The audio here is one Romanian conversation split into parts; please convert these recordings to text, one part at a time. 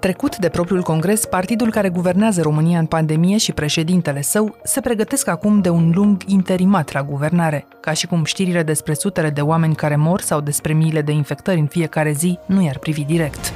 Trecut de propriul congres, partidul care guvernează România în pandemie și președintele său se pregătesc acum de un lung interimat la guvernare, ca și cum știrile despre sutele de oameni care mor sau despre miile de infectări în fiecare zi nu i-ar privi direct.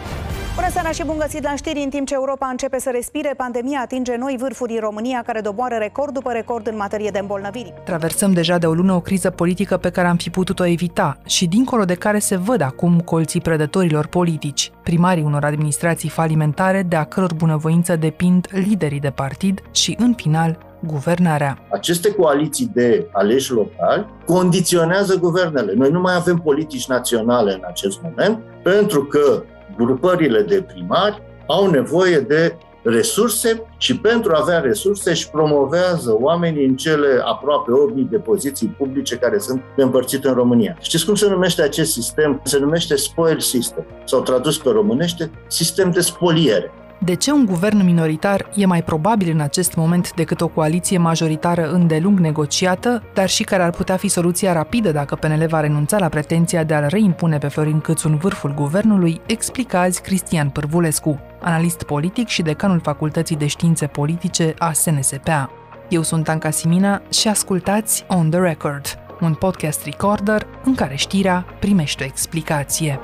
Bună seara și bun găsit la știri în timp ce Europa începe să respire, pandemia atinge noi vârfuri în România care doboară record după record în materie de îmbolnăviri. Traversăm deja de o lună o criză politică pe care am fi putut-o evita și dincolo de care se văd acum colții prădătorilor politici, primarii unor administrații falimentare de a căror bunăvoință depind liderii de partid și, în final, guvernarea. Aceste coaliții de aleși locali condiționează guvernele. Noi nu mai avem politici naționale în acest moment pentru că grupările de primari au nevoie de resurse și pentru a avea resurse își promovează oamenii în cele aproape 8.000 de poziții publice care sunt împărțite în România. Știți cum se numește acest sistem? Se numește spoil system sau tradus pe românește, sistem de spoliere. De ce un guvern minoritar e mai probabil în acest moment decât o coaliție majoritară îndelung negociată, dar și care ar putea fi soluția rapidă dacă PNL va renunța la pretenția de a-l reimpune pe Florin Câțu în vârful guvernului, explică azi Cristian Pârvulescu, analist politic și decanul Facultății de Științe Politice a SNSPA. Eu sunt Anca Simina și ascultați On The Record, un podcast recorder în care știrea primește o explicație.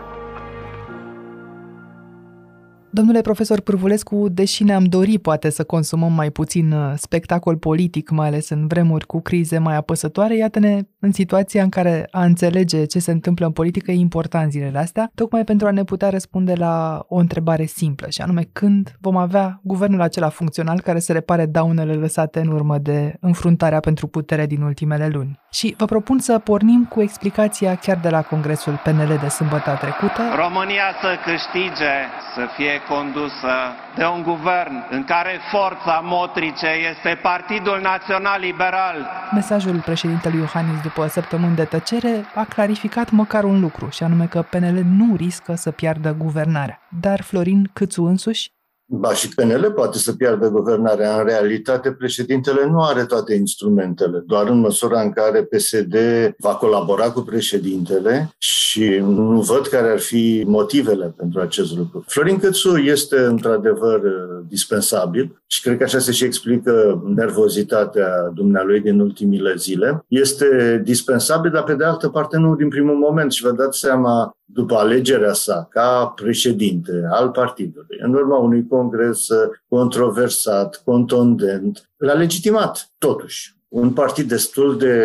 Domnule profesor Pârvulescu, deși ne-am dorit poate să consumăm mai puțin uh, spectacol politic, mai ales în vremuri cu crize mai apăsătoare, iată-ne în situația în care a înțelege ce se întâmplă în politică e important zilele astea, tocmai pentru a ne putea răspunde la o întrebare simplă, și anume când vom avea guvernul acela funcțional care să repare daunele lăsate în urmă de înfruntarea pentru putere din ultimele luni. Și vă propun să pornim cu explicația chiar de la Congresul PNL de sâmbătă trecută. România să câștige, să fie condusă de un guvern în care forța motrice este Partidul Național Liberal. Mesajul președintelui Iohannis după săptămâni de tăcere a clarificat măcar un lucru, și anume că PNL nu riscă să piardă guvernarea. Dar Florin Câțu însuși Ba și PNL poate să piardă guvernarea. În realitate, președintele nu are toate instrumentele, doar în măsura în care PSD va colabora cu președintele și nu văd care ar fi motivele pentru acest lucru. Florin Cățu este într-adevăr dispensabil și cred că așa se și explică nervozitatea dumnealui din ultimile zile. Este dispensabil, dar pe de altă parte nu din primul moment și vă dați seama după alegerea sa ca președinte al partidului, în urma unui congres controversat, contundent, l-a legitimat totuși un partid destul de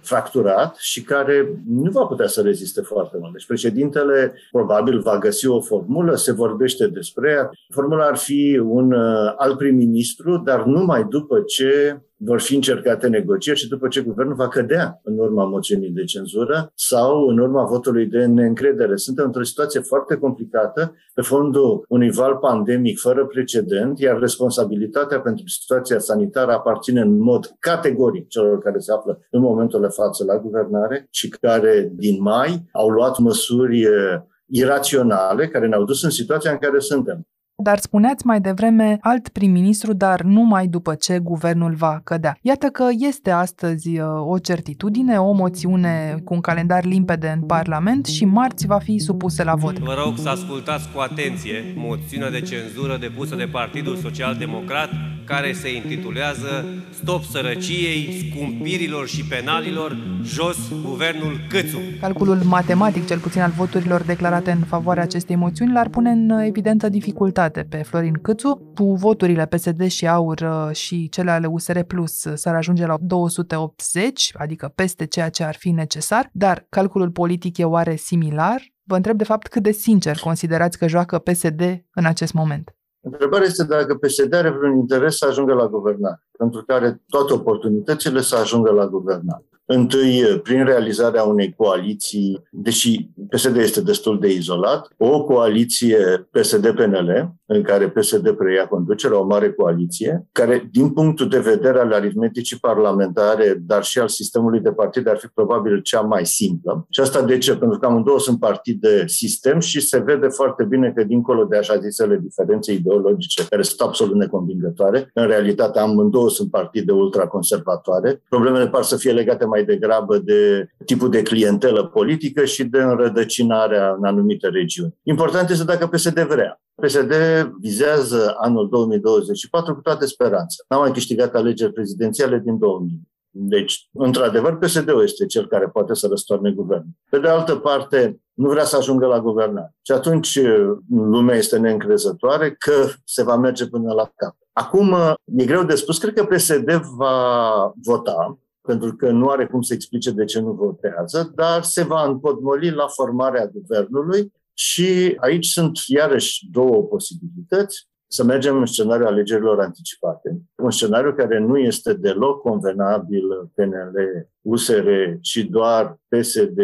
fracturat și care nu va putea să reziste foarte mult. Deci președintele probabil va găsi o formulă, se vorbește despre ea. Formula ar fi un uh, alt prim-ministru, dar numai după ce vor fi încercate negocieri și după ce guvernul va cădea în urma moțiunii de cenzură sau în urma votului de neîncredere. Suntem într-o situație foarte complicată pe fondul unui val pandemic fără precedent, iar responsabilitatea pentru situația sanitară aparține în mod categoric celor care se află în momentul de față la guvernare și care din mai au luat măsuri eh, iraționale care ne-au dus în situația în care suntem. Dar spuneați mai devreme alt prim-ministru, dar numai după ce guvernul va cădea. Iată că este astăzi uh, o certitudine, o moțiune cu un calendar limpede în Parlament și marți va fi supusă la vot. Vă rog să ascultați cu atenție moțiunea de cenzură depusă de Partidul Social Democrat care se intitulează Stop sărăciei, scumpirilor și penalilor, jos guvernul Câțu. Calculul matematic, cel puțin al voturilor declarate în favoarea acestei moțiuni, l-ar pune în evidentă dificultate pe Florin Câțu. Cu voturile PSD și AUR uh, și cele ale USR Plus uh, s-ar ajunge la 280, adică peste ceea ce ar fi necesar, dar calculul politic e oare similar? Vă întreb de fapt cât de sincer considerați că joacă PSD în acest moment. Întrebarea este dacă PSD are vreun interes să ajungă la guvernare, pentru că are toate oportunitățile să ajungă la guvernare. Întâi, prin realizarea unei coaliții, deși PSD este destul de izolat, o coaliție PSD-PNL, în care PSD preia conducerea, o mare coaliție, care, din punctul de vedere al aritmeticii parlamentare, dar și al sistemului de partide, ar fi probabil cea mai simplă. Și asta de ce? Pentru că amândouă sunt partide sistem și se vede foarte bine că, dincolo de așa zisele diferențe ideologice, care sunt absolut neconvingătoare, în realitate amândouă sunt partide ultraconservatoare. Problemele par să fie legate mai degrabă de tipul de clientelă politică și de înrădăcinarea în anumite regiuni. Important este dacă PSD vrea. PSD vizează anul 2024 cu toate speranțe. N-a mai câștigat alegeri prezidențiale din 2000. Deci, într-adevăr, PSD-ul este cel care poate să răstoarne guvernul. Pe de altă parte, nu vrea să ajungă la guvernare. Și atunci lumea este neîncrezătoare că se va merge până la cap. Acum, e greu de spus, cred că PSD va vota, pentru că nu are cum să explice de ce nu votează, dar se va împotmoli la formarea guvernului și aici sunt iarăși două posibilități. Să mergem în scenariul alegerilor anticipate, un scenariu care nu este deloc convenabil PNL, USR, ci doar PSD,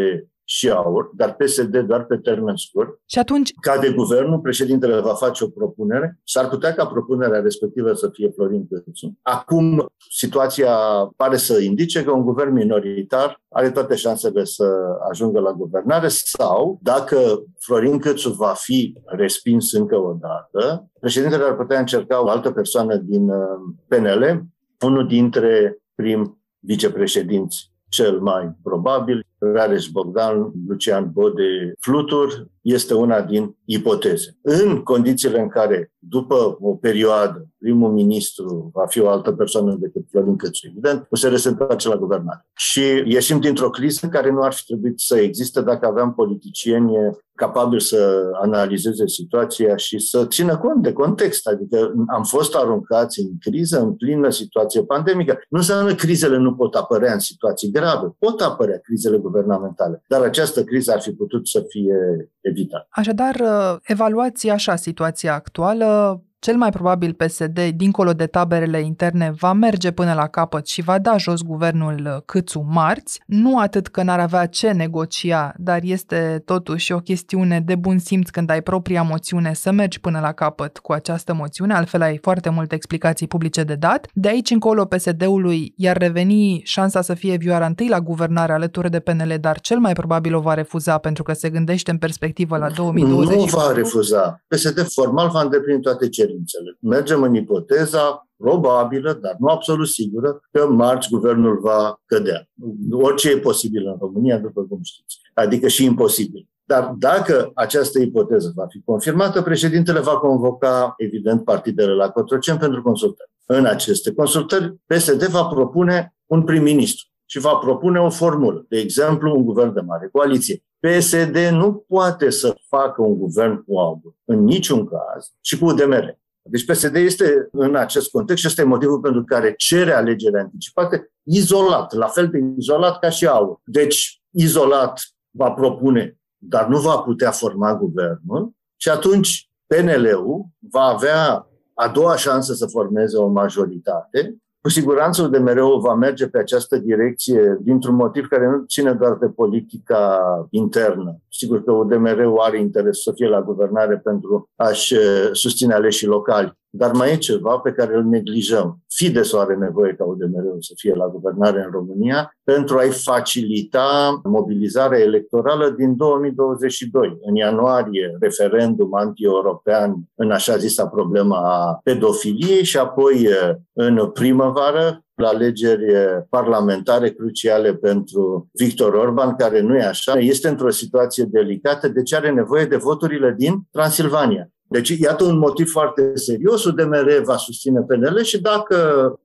și aur, dar PSD doar pe termen scurt. Și atunci... Cade guvernul, președintele va face o propunere, s-ar putea ca propunerea respectivă să fie Florin Câțu. Acum, situația pare să indice că un guvern minoritar are toate șansele să ajungă la guvernare sau, dacă Florin Câțu va fi respins încă o dată, președintele ar putea încerca o altă persoană din uh, PNL, unul dintre prim vicepreședinți cel mai probabil. Rareș Bogdan, Lucian Bode, Flutur, este una din ipoteze. În condițiile în care, după o perioadă, primul ministru va fi o altă persoană decât Florin Cățu, evident, o să se întoarce la guvernare. Și ieșim dintr-o criză care nu ar fi trebuit să existe dacă aveam politicieni capabili să analizeze situația și să țină cont de context. Adică am fost aruncați în criză, în plină situație pandemică. Nu înseamnă că crizele nu pot apărea în situații grave. Pot apărea crizele guvernamentale, dar această criză ar fi putut să fie evitată. Așadar, evaluați așa situația actuală, cel mai probabil PSD, dincolo de taberele interne, va merge până la capăt și va da jos guvernul uh, Câțu marți. Nu atât că n-ar avea ce negocia, dar este totuși o chestiune de bun simț când ai propria moțiune să mergi până la capăt cu această moțiune, altfel ai foarte multe explicații publice de dat. De aici încolo PSD-ului iar reveni șansa să fie vioara întâi la guvernare alături de PNL, dar cel mai probabil o va refuza pentru că se gândește în perspectivă la 2020. Nu va refuza. PSD formal va îndeplini toate cererile cerințele. Mergem în ipoteza probabilă, dar nu absolut sigură, că marți guvernul va cădea. Orice e posibil în România, după cum știți. Adică și imposibil. Dar dacă această ipoteză va fi confirmată, președintele va convoca, evident, partidele la Cotrocen pentru consultări. În aceste consultări, PSD va propune un prim-ministru și va propune o formulă. De exemplu, un guvern de mare coaliție. PSD nu poate să facă un guvern cu AUR în niciun caz și cu UDMR. Deci PSD este în acest context și este motivul pentru care cere alegeri anticipate izolat, la fel de izolat ca și AUR. Deci, izolat va propune, dar nu va putea forma guvernul și atunci PNL-ul va avea a doua șansă să formeze o majoritate cu siguranță UDMR-ul va merge pe această direcție dintr-un motiv care nu ține doar de politica internă. Sigur că UDMR-ul are interes să fie la guvernare pentru a-și eh, susține aleșii locali, dar mai e ceva pe care îl neglijăm. Fides are nevoie ca UDMR-ul să fie la guvernare în România pentru a-i facilita mobilizarea electorală din 2022. În ianuarie, referendum anti-european în așa zisa problema a pedofiliei și apoi în primăvară la alegeri parlamentare cruciale pentru Victor Orban, care nu e așa, este într-o situație delicată, deci are nevoie de voturile din Transilvania. Deci, iată un motiv foarte serios. UDMR va susține PNL și dacă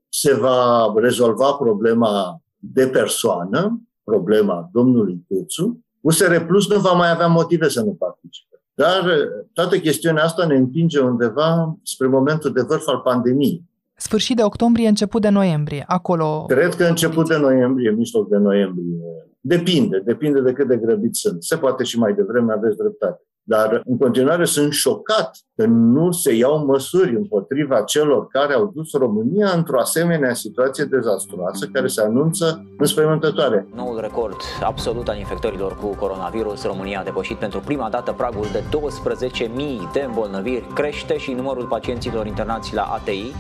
se va rezolva problema de persoană, problema domnului Câțu, USR Plus nu va mai avea motive să nu participe. Dar toată chestiunea asta ne împinge undeva spre momentul de vârf al pandemiei. Sfârșit de octombrie, început de noiembrie, acolo... Cred că început de noiembrie, mijloc de noiembrie. Depinde, depinde de cât de grăbiți sunt. Se poate și mai devreme, aveți dreptate. Dar în continuare sunt șocat că nu se iau măsuri împotriva celor care au dus România într-o asemenea situație dezastruoasă care se anunță înspăimântătoare. Noul record absolut al infectărilor cu coronavirus, România a depășit pentru prima dată pragul de 12.000 de îmbolnăviri, crește și numărul pacienților internați la ATI.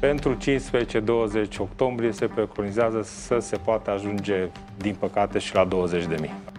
Pentru 15-20 octombrie se preconizează să se poată ajunge, din păcate, și la 20.000.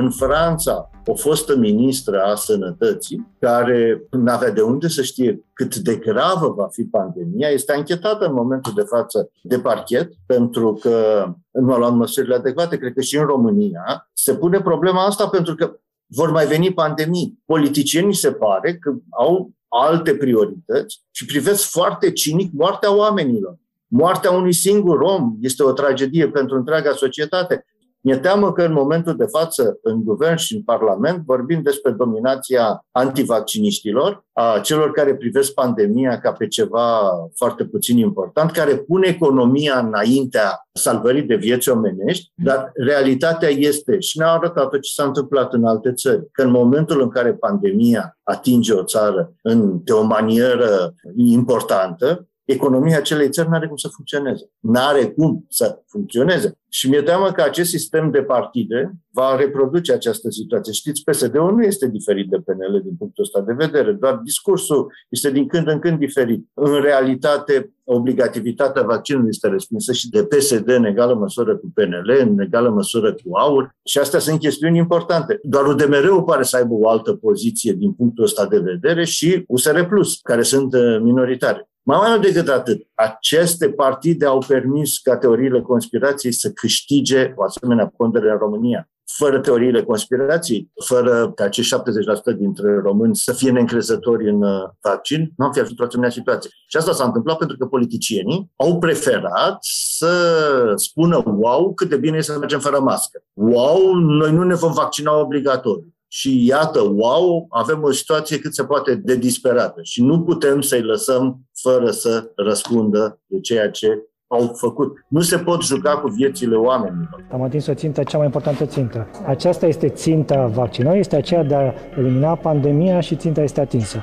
În Franța, o fostă ministră a sănătății, care nu avea de unde să știe cât de gravă va fi pandemia, este anchetată în momentul de față de parchet, pentru că nu a luat măsurile adecvate. Cred că și în România se pune problema asta pentru că vor mai veni pandemii. Politicienii se pare că au alte priorități și privesc foarte cinic moartea oamenilor. Moartea unui singur om este o tragedie pentru întreaga societate. Mi-e teamă că în momentul de față, în guvern și în Parlament, vorbim despre dominația antivacciniștilor, a celor care privesc pandemia ca pe ceva foarte puțin important, care pun economia înaintea salvării de vieți omenești, dar realitatea este, și ne-a arătat ce s-a întâmplat în alte țări, că în momentul în care pandemia atinge o țară în, de o manieră importantă, economia acelei țări nu are cum să funcționeze. Nu are cum să funcționeze. Și mi-e teamă că acest sistem de partide va reproduce această situație. Știți, PSD-ul nu este diferit de PNL din punctul ăsta de vedere, doar discursul este din când în când diferit. În realitate, obligativitatea vaccinului este respinsă și de PSD în egală măsură cu PNL, în egală măsură cu AUR și astea sunt chestiuni importante. Doar UDMR-ul pare să aibă o altă poziție din punctul ăsta de vedere și USR Plus, care sunt uh, minoritare. Mai mult decât atât, aceste partide au permis ca teoriile conspirației să câștige o asemenea pondere în România. Fără teoriile conspirației, fără ca acești 70% dintre români să fie neîncrezători în uh, vaccin, nu am fi ajuns o asemenea situație. Și asta s-a întâmplat pentru că politicienii au preferat să spună wow, cât de bine e să mergem fără mască. Wow, noi nu ne vom vaccina obligatoriu și iată, wow, avem o situație cât se poate de disperată și nu putem să-i lăsăm fără să răspundă de ceea ce au făcut. Nu se pot juca cu viețile oamenilor. Am atins o țintă, cea mai importantă țintă. Aceasta este ținta vaccinării, este aceea de a elimina pandemia și ținta este atinsă.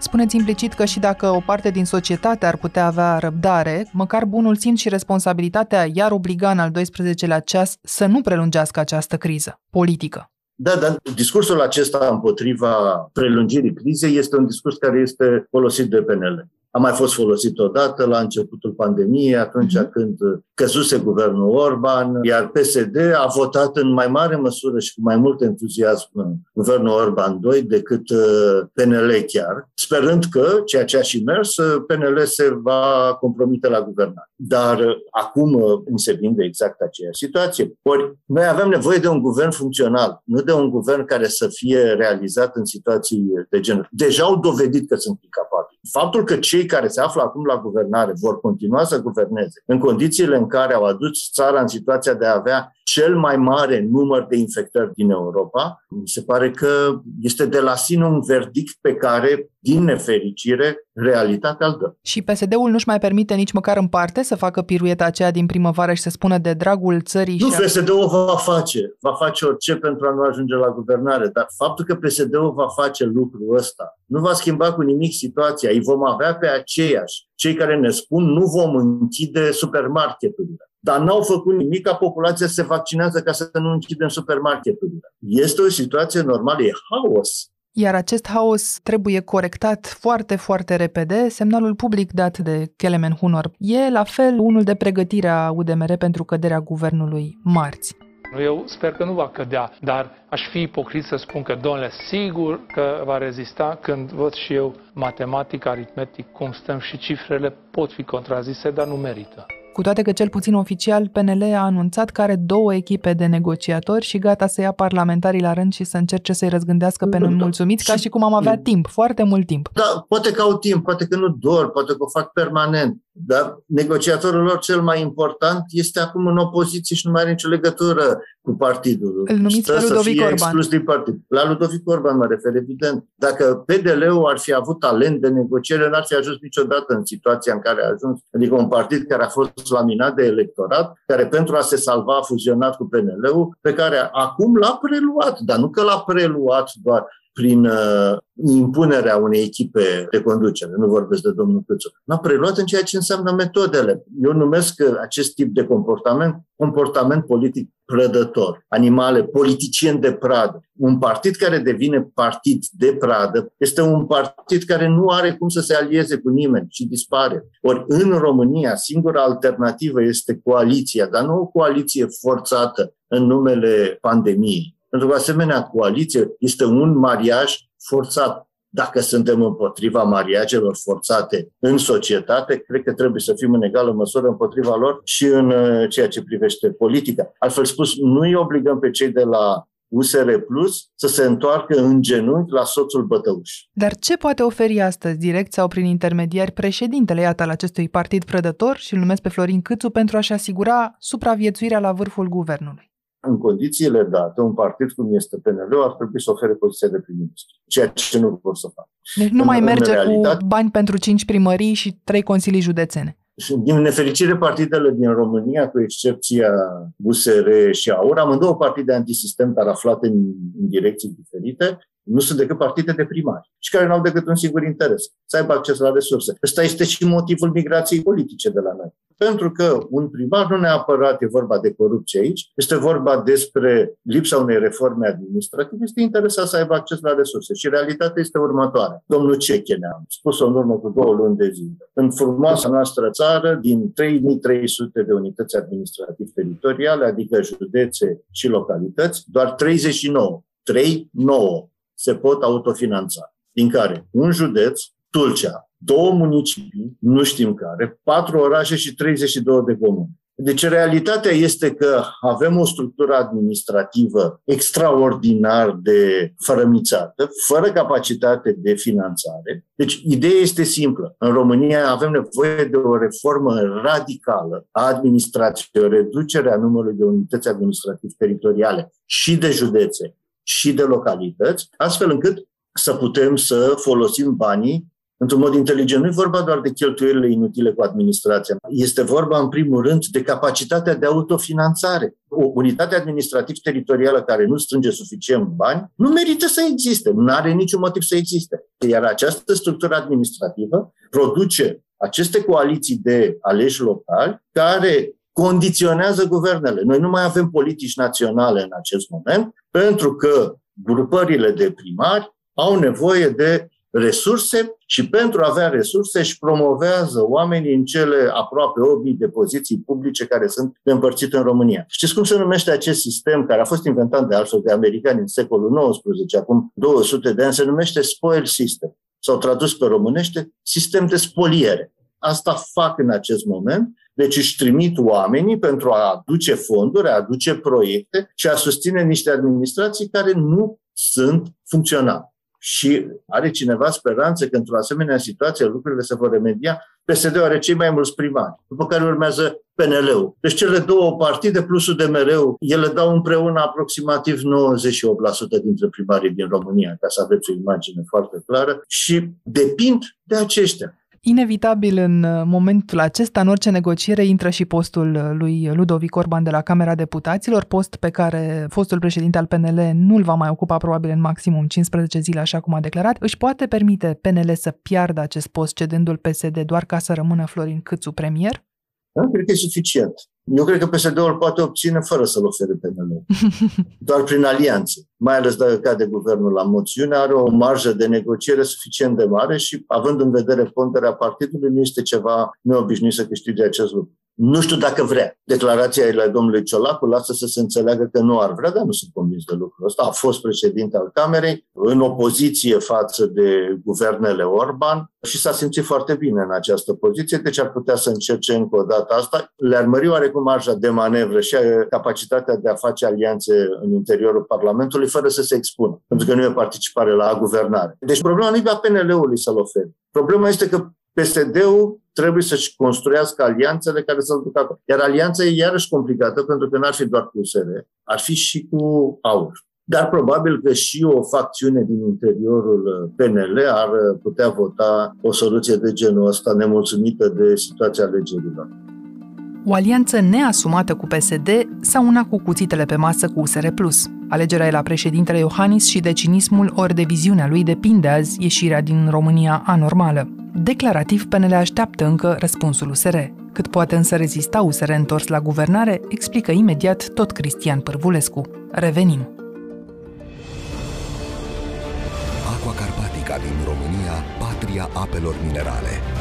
Spuneți implicit că și dacă o parte din societate ar putea avea răbdare, măcar bunul simț și responsabilitatea iar obliga în al 12-lea ceas să nu prelungească această criză politică. Da, dar discursul acesta împotriva prelungirii crizei este un discurs care este folosit de PNL a mai fost folosit odată la începutul pandemiei, atunci mm-hmm. când căzuse guvernul Orban, iar PSD a votat în mai mare măsură și cu mai mult entuziasm guvernul Orban 2 decât uh, PNL chiar, sperând că, ceea ce a și mers, uh, PNL se va compromite la guvernare. Dar uh, acum îmi se vinde exact aceeași situație. Ori noi avem nevoie de un guvern funcțional, nu de un guvern care să fie realizat în situații de genul. Deja au dovedit că sunt incapabili. Faptul că cei care se află acum la guvernare vor continua să guverneze în condițiile în care au adus țara în situația de a avea cel mai mare număr de infectări din Europa, mi se pare că este de la sine un verdict pe care, din nefericire, realitatea îl dă. Și PSD-ul nu-și mai permite nici măcar în parte să facă pirueta aceea din primăvară și să spună de dragul țării Nu, și PSD-ul va face. Va face orice pentru a nu ajunge la guvernare. Dar faptul că PSD-ul va face lucrul ăsta nu va schimba cu nimic situația. Îi vom avea pe aceiași. Cei care ne spun nu vom închide supermarketurile dar n-au făcut nimic ca populația să se vaccinează ca să nu închidem supermarketurile. Este o situație normală, e haos. Iar acest haos trebuie corectat foarte, foarte repede. Semnalul public dat de Kelemen Hunor e la fel unul de pregătire a UDMR pentru căderea guvernului marți. Eu sper că nu va cădea, dar aș fi ipocrit să spun că, domnule, sigur că va rezista când văd și eu matematic, aritmetic, cum stăm și cifrele pot fi contrazise, dar nu merită. Cu toate că cel puțin oficial PNL a anunțat că are două echipe de negociatori și gata să ia parlamentarii la rând și să încerce să-i răzgândească pe nemulțumiți, ca și cum am avea timp, foarte mult timp. Da, poate că au timp, poate că nu dor, poate că o fac permanent. Dar negociatorul lor cel mai important este acum în opoziție și nu mai are nicio legătură cu partidul. Îl numiți Stă pe Ludovic Orban. exclus din partid. La Ludovic Orban mă refer, evident. Dacă PDL-ul ar fi avut talent de negociere, n-ar fi ajuns niciodată în situația în care a ajuns. Adică un partid care a fost laminat de electorat, care pentru a se salva a fuzionat cu PNL-ul, pe care acum l-a preluat, dar nu că l-a preluat doar prin uh, impunerea unei echipe de conducere, nu vorbesc de domnul Câțu, n-a preluat în ceea ce înseamnă metodele. Eu numesc acest tip de comportament comportament politic prădător, animale, politicieni de pradă. Un partid care devine partid de pradă este un partid care nu are cum să se alieze cu nimeni și dispare. Ori în România, singura alternativă este coaliția, dar nu o coaliție forțată în numele pandemiei Pentru că asemenea coaliție este un mariaj forțat. Dacă suntem împotriva mariagelor forțate în societate, cred că trebuie să fim în egală măsură împotriva lor și în uh, ceea ce privește politica. Altfel spus, nu îi obligăm pe cei de la USR Plus să se întoarcă în genunchi la soțul bătăuș. Dar ce poate oferi astăzi, direct sau prin intermediari, președintele, iată, al acestui partid prădător și îl numesc pe Florin Câțu pentru a-și asigura supraviețuirea la vârful guvernului? În condițiile date, un partid cum este PNL ar trebui să ofere poziția de prim-ministru, ceea ce nu vor să facă. Deci nu în, mai merge realitate, cu bani pentru cinci primării și trei consilii județene. Și din nefericire, partidele din România, cu excepția USR și AUR, amândouă partide antisistem, dar aflate în, în direcții diferite, nu sunt decât partide de primari și care nu au decât un singur interes, să aibă acces la resurse. Ăsta este și motivul migrației politice de la noi. Pentru că un primar nu neapărat e vorba de corupție aici, este vorba despre lipsa unei reforme administrative, este interesat să aibă acces la resurse. Și realitatea este următoarea. Domnul Ceche ne-a spus-o în urmă cu două luni de zile. În frumoasa noastră țară, din 3300 de unități administrative teritoriale, adică județe și localități, doar 39, 3, 9 se pot autofinanța, din care un județ, Tulcea, două municipii, nu știm care, patru orașe și 32 de comune. Deci realitatea este că avem o structură administrativă extraordinar de fărămițată, fără capacitate de finanțare. Deci ideea este simplă. În România avem nevoie de o reformă radicală a administrației, o reducere a numărului de unități administrative teritoriale și de județe și de localități, astfel încât să putem să folosim banii într-un mod inteligent. Nu e vorba doar de cheltuielile inutile cu administrația. Este vorba, în primul rând, de capacitatea de autofinanțare. O unitate administrativ-teritorială care nu strânge suficient bani nu merită să existe, nu are niciun motiv să existe. Iar această structură administrativă produce aceste coaliții de aleși locali care condiționează guvernele. Noi nu mai avem politici naționale în acest moment, pentru că grupările de primari au nevoie de resurse și pentru a avea resurse își promovează oamenii în cele aproape 8.000 de poziții publice care sunt împărțite în România. Știți cum se numește acest sistem care a fost inventat de altfel de americani în secolul XIX, acum 200 de ani, se numește spoil system sau tradus pe românește, sistem de spoliere. Asta fac în acest moment deci își trimit oamenii pentru a aduce fonduri, a aduce proiecte și a susține niște administrații care nu sunt funcționale. Și are cineva speranță că într-o asemenea situație lucrurile se vor remedia? PSD-ul are cei mai mulți primari, după care urmează PNL-ul. Deci cele două partide plus UDMR-ul, ele dau împreună aproximativ 98% dintre primarii din România, ca să aveți o imagine foarte clară, și depind de aceștia. Inevitabil în uh, momentul acesta, în orice negociere, intră și postul uh, lui Ludovic Orban de la Camera Deputaților, post pe care fostul președinte al PNL nu-l va mai ocupa probabil în maximum 15 zile, așa cum a declarat. Își poate permite PNL să piardă acest post cedându-l PSD doar ca să rămână Florin Câțu premier? Da, cred că e suficient. Eu cred că PSD-ul poate obține fără să-l ofere PNL. Doar prin alianțe. Mai ales dacă cade guvernul la moțiune, are o marjă de negociere suficient de mare și, având în vedere ponderea partidului, nu este ceva neobișnuit să câștige acest lucru. Nu știu dacă vrea. Declarația la domnului Ciolacu lasă să se înțeleagă că nu ar vrea, dar nu sunt convins de lucrul ăsta. A fost președinte al Camerei, în opoziție față de guvernele Orban și s-a simțit foarte bine în această poziție, deci ar putea să încerce încă o dată asta. Le-ar mări oarecum marja de manevră și capacitatea de a face alianțe în interiorul Parlamentului fără să se expună, pentru că nu e participare la guvernare. Deci problema nu e a PNL-ului să-l ofere. Problema este că PSD-ul trebuie să-și construiască alianțele care să-l ducă acolo. Iar alianța e iarăși complicată pentru că n-ar fi doar cu USR, ar fi și cu AUR. Dar probabil că și o facțiune din interiorul PNL ar putea vota o soluție de genul ăsta nemulțumită de situația alegerilor. O alianță neasumată cu PSD sau una cu cuțitele pe masă cu USR+. Alegerea e la președintele Iohannis și de cinismul ori de viziunea lui depinde azi ieșirea din România anormală. Declarativ, PNL așteaptă încă răspunsul USR. Cât poate însă rezista USR întors la guvernare, explică imediat tot Cristian Părvulescu. Revenim. Aqua Carpatica din România, patria apelor minerale.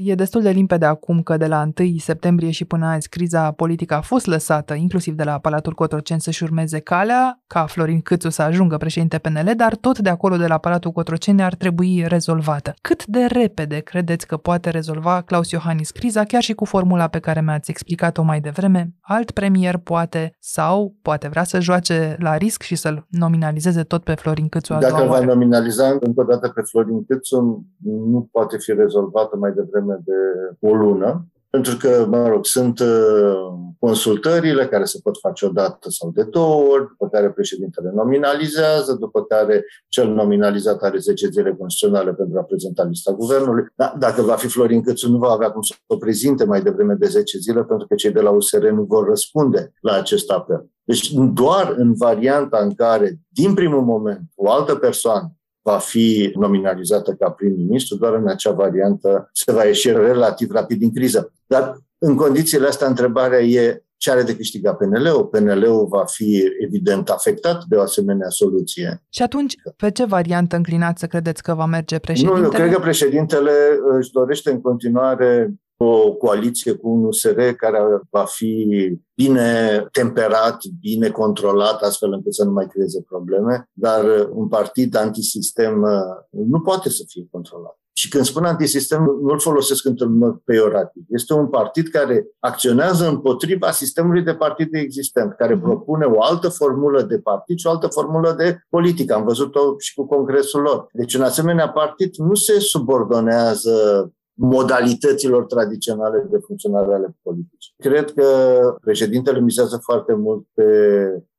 E destul de limpede acum că de la 1 septembrie și până azi criza politică a fost lăsată, inclusiv de la Palatul Cotroceni, să-și urmeze calea, ca Florin Câțu să ajungă președinte PNL, dar tot de acolo de la Palatul Cotroceni ar trebui rezolvată. Cât de repede credeți că poate rezolva Claus Iohannis criza, chiar și cu formula pe care mi-ați explicat-o mai devreme? Alt premier poate sau poate vrea să joace la risc și să-l nominalizeze tot pe Florin Câțu a Dacă doua va oară? nominaliza încă o dată pe Florin Câțu, nu poate fi rezolvată mai devreme de o lună, pentru că, mă rog, sunt uh, consultările care se pot face o dată sau de două ori, după care președintele nominalizează, după care cel nominalizat are 10 zile constituționale pentru a prezenta lista guvernului. Da, dacă va fi Florin Câțu, nu va avea cum să o prezinte mai devreme de 10 zile, pentru că cei de la USR nu vor răspunde la acest apel. Deci doar în varianta în care, din primul moment, o altă persoană va fi nominalizată ca prim-ministru, doar în acea variantă se va ieși relativ rapid din criză. Dar în condițiile astea, întrebarea e ce are de câștigat PNL-ul. PNL-ul va fi evident afectat de o asemenea soluție. Și atunci, pe ce variantă înclinați să credeți că va merge Nu, președintele? eu cred că președintele își dorește în continuare o coaliție cu un USR care va fi bine temperat, bine controlat, astfel încât să nu mai creeze probleme, dar un partid antisistem uh, nu poate să fie controlat. Și când spun antisistem, nu-l folosesc într-un mod peiorativ. Este un partid care acționează împotriva sistemului de partide existent, care propune o altă formulă de partid și o altă formulă de politică. Am văzut-o și cu congresul lor. Deci un asemenea partid nu se subordonează modalităților tradiționale de funcționare ale politicii. Cred că președintele mizează foarte mult pe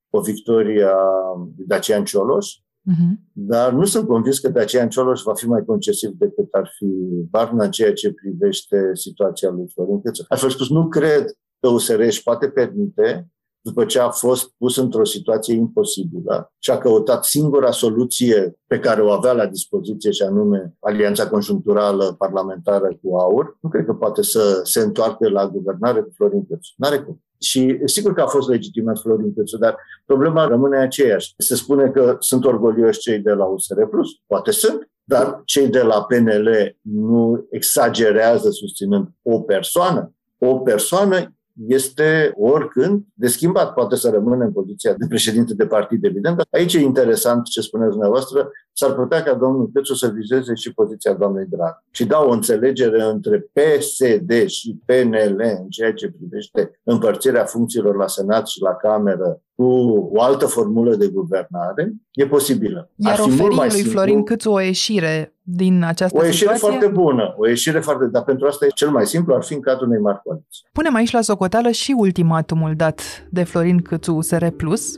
o victorie a Dacian Cioloș, Mhm. dar nu sunt convins că Dacian Cioloș va fi mai concesiv decât ar fi Barna în ceea ce privește situația lui Florin Câțu. Altfel spus, nu cred că USR își poate permite după ce a fost pus într-o situație imposibilă și a căutat singura soluție pe care o avea la dispoziție, și anume alianța conjuncturală parlamentară cu AUR, nu cred că poate să se întoarcă la guvernare cu Florin Câțu. N-are cum. Și sigur că a fost legitimat Florin Câțu, dar problema rămâne aceeași. Se spune că sunt orgolioși cei de la USR+, poate sunt, dar cei de la PNL nu exagerează susținând o persoană. O persoană este oricând de schimbat. Poate să rămână în poziția de președinte de partid, evident. Dar aici e interesant ce spuneți dumneavoastră. S-ar putea ca domnul Câțu să vizeze și poziția doamnei Drag. Și da o înțelegere între PSD și PNL în ceea ce privește împărțirea funcțiilor la Senat și la Cameră cu o altă formulă de guvernare, e posibilă. Iar Ar fi mult oferi mai lui simplu. Florin Câțu o ieșire din această O ieșire situație? foarte bună, o ieșire foarte... Dar pentru asta e cel mai simplu, ar fi în cadrul unei mari coaliții. Punem aici la socoteală și ultimatumul dat de Florin Câțu USR+.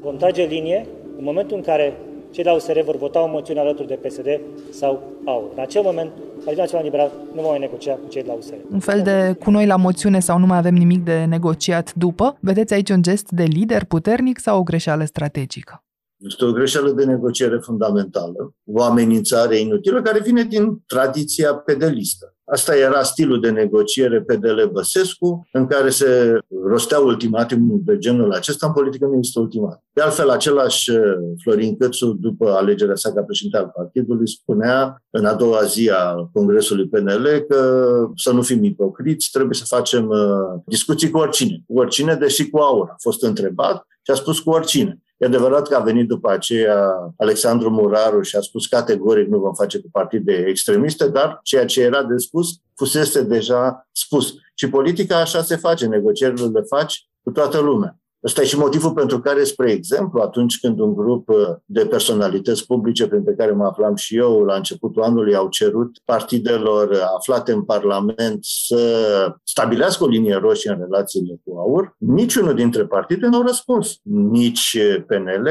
Vom trage linie în momentul în care cei de la USR vor vota o moțiune alături de PSD sau AUR. În acel moment, Partidul Național Liberal nu va mai negocia cu cei de la USR. Un fel de cu noi la moțiune sau nu mai avem nimic de negociat după. Vedeți aici un gest de lider puternic sau o greșeală strategică? Este o greșeală de negociere fundamentală, o amenințare inutilă care vine din tradiția pedelistă. Asta era stilul de negociere PDL Băsescu, în care se rostea ultimatumul de genul acesta. În politică nu există ultimatum. De altfel, același uh, Florin Cățu, după alegerea sa ca președinte al partidului, spunea în a doua zi a Congresului PNL că să nu fim ipocriți, trebuie să facem uh, discuții cu oricine. Cu oricine, deși cu aur. A fost întrebat și a spus cu oricine. E adevărat că a venit după aceea Alexandru Muraru și a spus categoric nu vom face cu partide extremiste, dar ceea ce era de spus fusese deja spus. Și politica așa se face, negocierile le faci cu toată lumea. Ăsta e și motivul pentru care, spre exemplu, atunci când un grup de personalități publice, printre care mă aflam și eu, la începutul anului, au cerut partidelor aflate în Parlament să stabilească o linie roșie în relațiile cu AUR, niciunul dintre partide nu au răspuns. Nici PNL,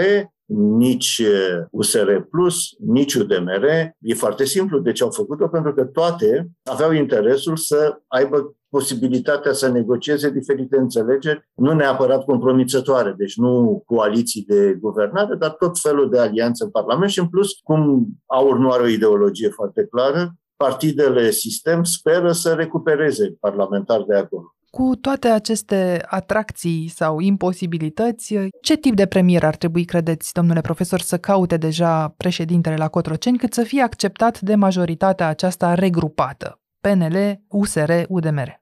nici USR Plus, nici UDMR. E foarte simplu de ce au făcut-o, pentru că toate aveau interesul să aibă posibilitatea să negocieze diferite înțelegeri, nu neapărat compromițătoare, deci nu coaliții de guvernare, dar tot felul de alianțe în Parlament și în plus, cum AUR nu are o ideologie foarte clară, partidele sistem speră să recupereze parlamentari de acolo. Cu toate aceste atracții sau imposibilități, ce tip de premier ar trebui, credeți, domnule profesor, să caute deja președintele la Cotroceni cât să fie acceptat de majoritatea aceasta regrupată? PNL, USR, UDMR?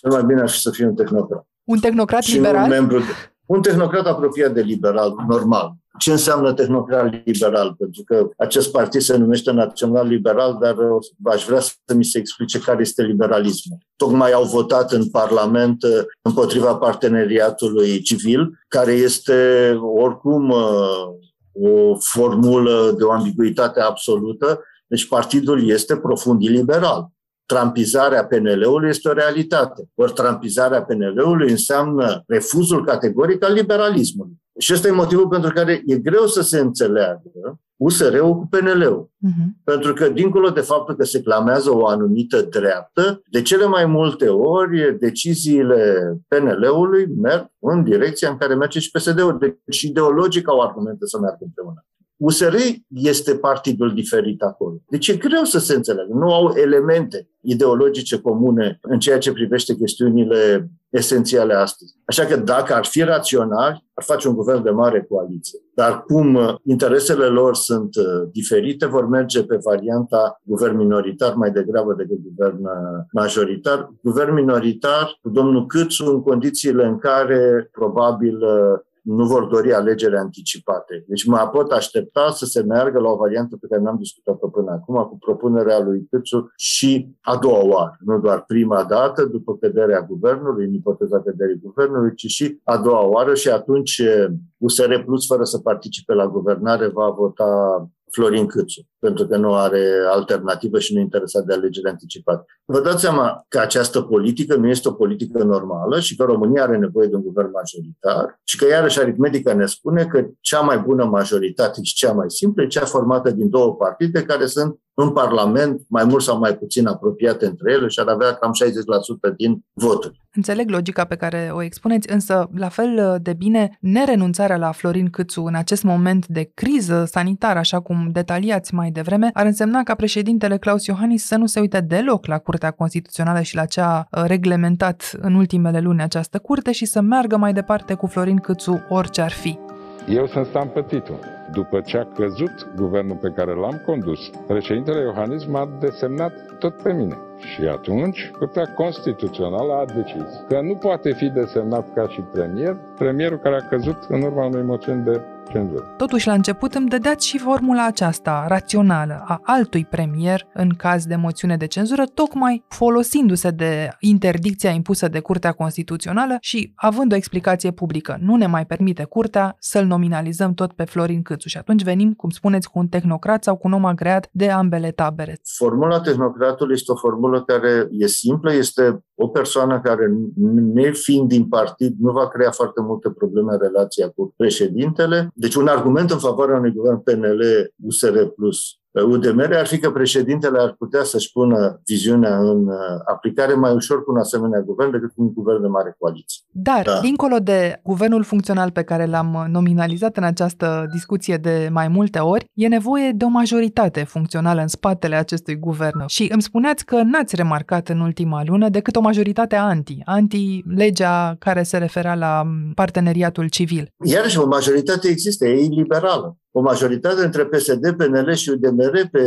Cel mai bine ar fi să fie un tehnocrat. Un tehnocrat și liberal? Un, membru de, un tehnocrat apropiat de liberal, normal. Ce înseamnă tehnocrat liberal? Pentru că acest partid se numește Național Liberal, dar aș vrea să mi se explice care este liberalismul. Tocmai au votat în Parlament uh, împotriva parteneriatului civil, care este oricum uh, o formulă de o ambiguitate absolută. Deci partidul este profund iliberal trampizarea PNL-ului este o realitate. Ori trampizarea PNL-ului înseamnă refuzul categoric al liberalismului. Și ăsta e motivul pentru care e greu să se înțeleagă USR-ul cu PNL-ul. Uh-huh. Pentru că, dincolo de faptul că se clamează o anumită dreaptă, de cele mai multe ori deciziile PNL-ului merg în direcția în care merge și PSD-ul. Deci ideologic au argumente să meargă împreună. USR este partidul diferit acolo. Deci e greu să se înțeleagă. Nu au elemente ideologice comune în ceea ce privește chestiunile esențiale astăzi. Așa că dacă ar fi raționali, ar face un guvern de mare coaliție. Dar cum uh, interesele lor sunt uh, diferite, vor merge pe varianta guvern minoritar mai degrabă decât guvern uh, majoritar. Guvern minoritar cu domnul Câțu în condițiile în care probabil nu vor dori alegeri anticipate. Deci mă pot aștepta să se meargă la o variantă pe care n-am discutat-o până acum, cu propunerea lui Câțu și a doua oară, nu doar prima dată, după căderea guvernului, în ipoteza căderii guvernului, ci și a doua oară și atunci USR Plus, fără să participe la guvernare, va vota Florin Câțu, pentru că nu are alternativă și nu interesat de alegeri anticipate. Vă dați seama că această politică nu este o politică normală și că România are nevoie de un guvern majoritar și că iarăși aritmetica ne spune că cea mai bună majoritate și cea mai simplă e cea formată din două partide care sunt în Parlament, mai mult sau mai puțin apropiate între ele și ar avea cam 60% din voturi. Înțeleg logica pe care o expuneți, însă la fel de bine nerenunțarea la Florin Câțu în acest moment de criză sanitară, așa cum detaliați mai devreme, ar însemna ca președintele Claus Iohannis să nu se uite deloc la Curtea Constituțională și la ce a uh, reglementat în ultimele luni această curte și să meargă mai departe cu Florin Câțu orice ar fi. Eu sunt Stan Pătitu. După ce a căzut guvernul pe care l-am condus, președintele Iohannis m-a desemnat tot pe mine. Și atunci, Curtea Constituțională a decis că nu poate fi desemnat ca și premier premierul care a căzut în urma unei moțiuni de cenzură. Totuși, la început îmi dădeați și formula aceasta rațională a altui premier în caz de moțiune de cenzură, tocmai folosindu-se de interdicția impusă de Curtea Constituțională și având o explicație publică. Nu ne mai permite Curtea să-l nominalizăm tot pe Florin Câțu și atunci venim, cum spuneți, cu un tehnocrat sau cu un om agreat de ambele tabere. Formula tehnocratului este o formulă care e simplă, este o persoană care, nefiind din partid, nu va crea foarte multe probleme în relația cu președintele. Deci un argument în favoarea unui guvern PNL-USR plus UDMR ar fi că președintele ar putea să-și pună viziunea în uh, aplicare mai ușor cu un asemenea guvern decât cu un guvern de mare coaliție. Dar, da. dincolo de guvernul funcțional pe care l-am nominalizat în această discuție de mai multe ori, e nevoie de o majoritate funcțională în spatele acestui guvern. Și îmi spuneați că n-ați remarcat în ultima lună decât o majoritate anti, anti-legea care se referea la parteneriatul civil. Iarăși, o majoritate există, e liberală o majoritate între PSD, PNL și UDMR pe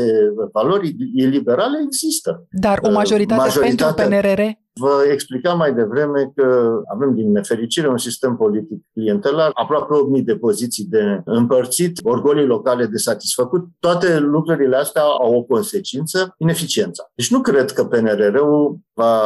valori liberale există. Dar o majoritate pentru PNRR? Vă explicam mai devreme că avem din nefericire un sistem politic clientelar, aproape 8.000 de poziții de împărțit, orgolii locale de satisfăcut. Toate lucrurile astea au o consecință, ineficiența. Deci nu cred că PNRR-ul va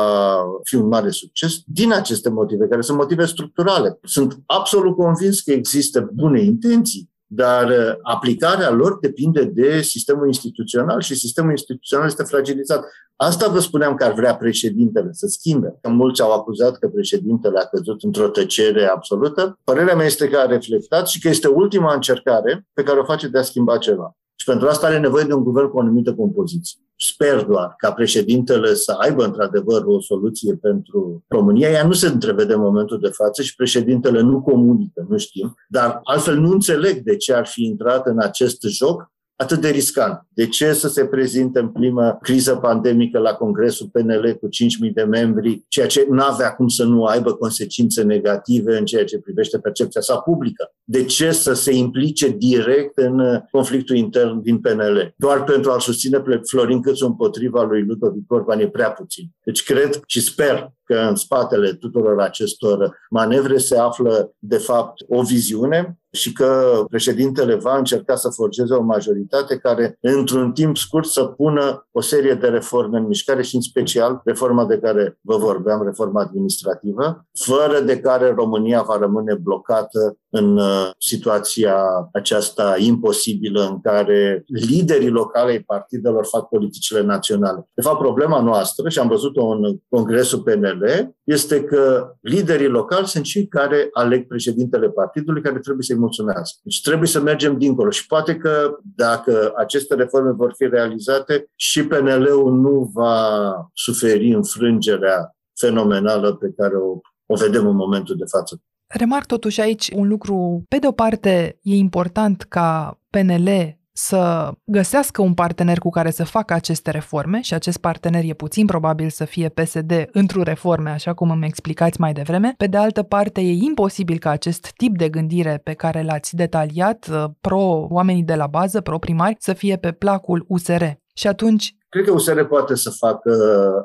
fi un mare succes din aceste motive, care sunt motive structurale. Sunt absolut convins că există bune intenții, dar uh, aplicarea lor depinde de sistemul instituțional și sistemul instituțional este fragilizat. Asta vă spuneam că ar vrea președintele să schimbe. Că mulți au acuzat că președintele a căzut într-o tăcere absolută. Părerea mea este că a reflectat și că este ultima încercare pe care o face de a schimba ceva. Și pentru asta are nevoie de un guvern cu o anumită compoziție. Sper doar ca președintele să aibă într-adevăr o soluție pentru România. Ea nu se întrevede în momentul de față și președintele nu comunică, nu știm. Dar altfel nu înțeleg de ce ar fi intrat în acest joc atât de riscant? De ce să se prezinte în primă criză pandemică la Congresul PNL cu 5.000 de membri, ceea ce nu avea cum să nu aibă consecințe negative în ceea ce privește percepția sa publică? De ce să se implice direct în conflictul intern din PNL? Doar pentru a-l susține pe Florin Câțu împotriva lui Ludovic Orban e prea puțin. Deci cred și sper că în spatele tuturor acestor manevre se află, de fapt, o viziune și că președintele va încerca să forgeze o majoritate care, într-un timp scurt, să pună o serie de reforme în mișcare și, în special, reforma de care vă vorbeam, reforma administrativă, fără de care România va rămâne blocată în uh, situația aceasta imposibilă în care liderii locale ai partidelor fac politicile naționale. De fapt, problema noastră, și am văzut-o în Congresul PNL, este că liderii locali sunt cei care aleg președintele partidului, care trebuie să-i mulțumească. Deci trebuie să mergem dincolo și poate că dacă aceste reforme vor fi realizate, și PNL-ul nu va suferi înfrângerea fenomenală pe care o, o vedem în momentul de față. Remarc totuși aici un lucru. Pe de o parte, e important ca PNL să găsească un partener cu care să facă aceste reforme și acest partener e puțin probabil să fie PSD într-o reforme, așa cum îmi explicați mai devreme. Pe de altă parte, e imposibil ca acest tip de gândire pe care l-ați detaliat, uh, pro-oamenii de la bază, pro-primari, să fie pe placul USR. Și atunci, Cred că USR poate să facă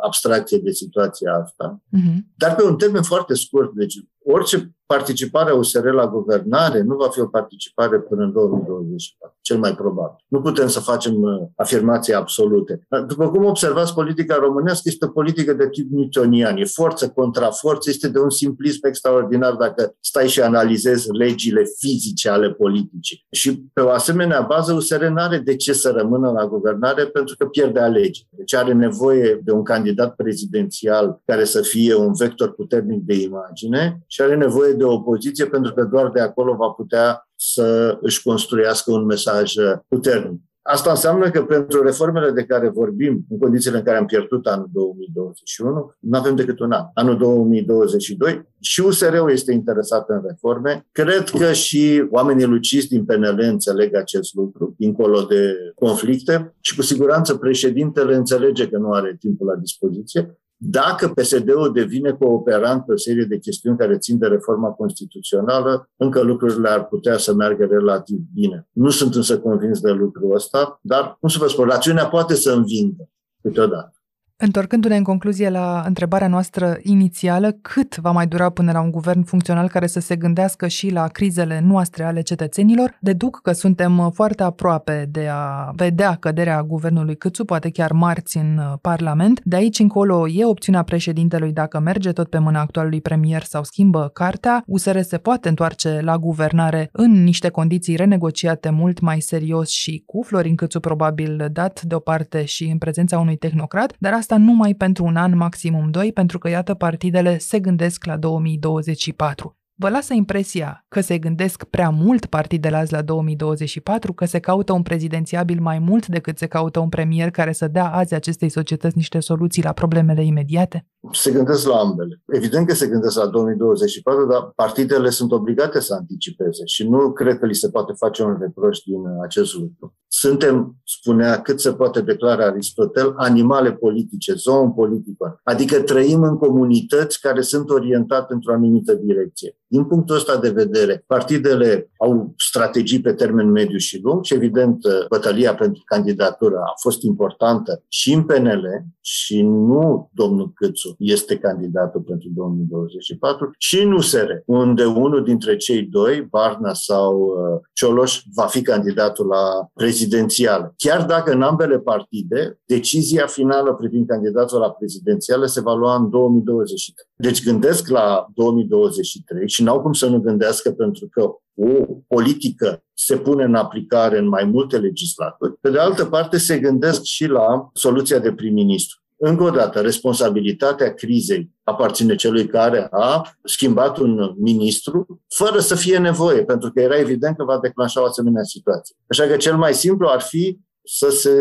abstracție de situația asta, uh-huh. dar pe un termen foarte scurt. Deci orice participare a USR la guvernare nu va fi o participare până în 2024, cel mai probabil. Nu putem să facem uh, afirmații absolute. După cum observați, politica românească este o politică de tip newtonian. E forță contra forță, este de un simplism extraordinar dacă stai și analizezi legile fizice ale politicii. Și pe o asemenea bază, USR nu are de ce să rămână la guvernare pentru că pierde alegeri. Deci are nevoie de un candidat prezidențial care să fie un vector puternic de imagine și are nevoie de o opoziție pentru că doar de acolo va putea să își construiască un mesaj puternic. Asta înseamnă că pentru reformele de care vorbim, în condițiile în care am pierdut anul 2021, nu avem decât un an. Anul 2022 și USR-ul este interesat în reforme. Cred că și oamenii luciți din PNL înțeleg acest lucru, dincolo de conflicte și cu siguranță președintele înțelege că nu are timpul la dispoziție dacă PSD-ul devine cooperant pe o serie de chestiuni care țin de reforma constituțională, încă lucrurile ar putea să meargă relativ bine. Nu sunt însă convins de lucrul ăsta, dar, cum să vă spun, rațiunea poate să învingă câteodată. Întorcându-ne în concluzie la întrebarea noastră inițială, cât va mai dura până la un guvern funcțional care să se gândească și la crizele noastre ale cetățenilor, deduc că suntem foarte aproape de a vedea căderea guvernului Câțu, poate chiar marți în Parlament. De aici încolo e opțiunea președintelui dacă merge tot pe mâna actualului premier sau schimbă cartea. USR se poate întoarce la guvernare în niște condiții renegociate mult mai serios și cu Florin Câțu probabil dat deoparte și în prezența unui tehnocrat, dar asta asta numai pentru un an, maximum doi, pentru că, iată, partidele se gândesc la 2024. Vă lasă impresia că se gândesc prea mult partidele azi la 2024, că se caută un prezidențiabil mai mult decât se caută un premier care să dea azi acestei societăți niște soluții la problemele imediate? Se gândesc la ambele. Evident că se gândesc la 2024, dar partidele sunt obligate să anticipeze și nu cred că li se poate face un reproș din acest lucru. Suntem, spunea cât se poate declara Aristotel, animale politice, zoon politică, adică trăim în comunități care sunt orientate într-o anumită direcție. Din punctul ăsta de vedere, partidele au strategii pe termen mediu și lung și, evident, bătălia pentru candidatură a fost importantă și în PNL și nu domnul Câțu este candidatul pentru 2024 și în USR, unde unul dintre cei doi, Barna sau uh, Cioloș, va fi candidatul la prezidențială. Chiar dacă în ambele partide, decizia finală privind candidatul la prezidențială se va lua în 2023. Deci gândesc la 2023 și n-au cum să nu gândească pentru că o politică se pune în aplicare în mai multe legislaturi. Pe de altă parte, se gândesc și la soluția de prim-ministru. Încă o dată, responsabilitatea crizei aparține celui care a schimbat un ministru fără să fie nevoie, pentru că era evident că va declanșa o asemenea situație. Așa că cel mai simplu ar fi să se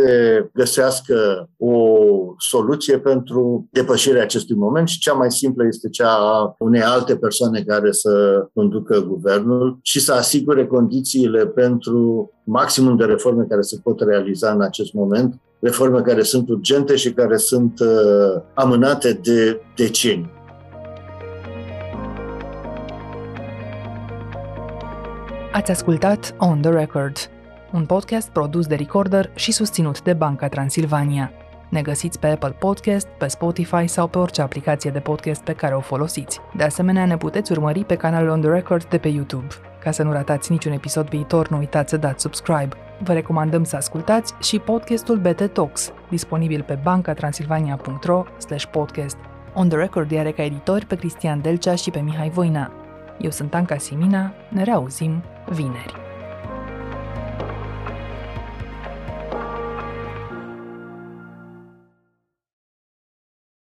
găsească o soluție pentru depășirea acestui moment și cea mai simplă este cea a unei alte persoane care să conducă guvernul și să asigure condițiile pentru maximum de reforme care se pot realiza în acest moment, reforme care sunt urgente și care sunt uh, amânate de decenii. Ați ascultat On The Record, un podcast produs de Recorder și susținut de Banca Transilvania. Ne găsiți pe Apple Podcast, pe Spotify sau pe orice aplicație de podcast pe care o folosiți. De asemenea, ne puteți urmări pe canalul On The Record de pe YouTube. Ca să nu ratați niciun episod viitor, nu uitați să dați subscribe. Vă recomandăm să ascultați și podcastul BT Talks, disponibil pe bancatransilvania.ro podcast. On The Record are ca editori pe Cristian Delcea și pe Mihai Voina. Eu sunt Anca Simina, ne reauzim vineri.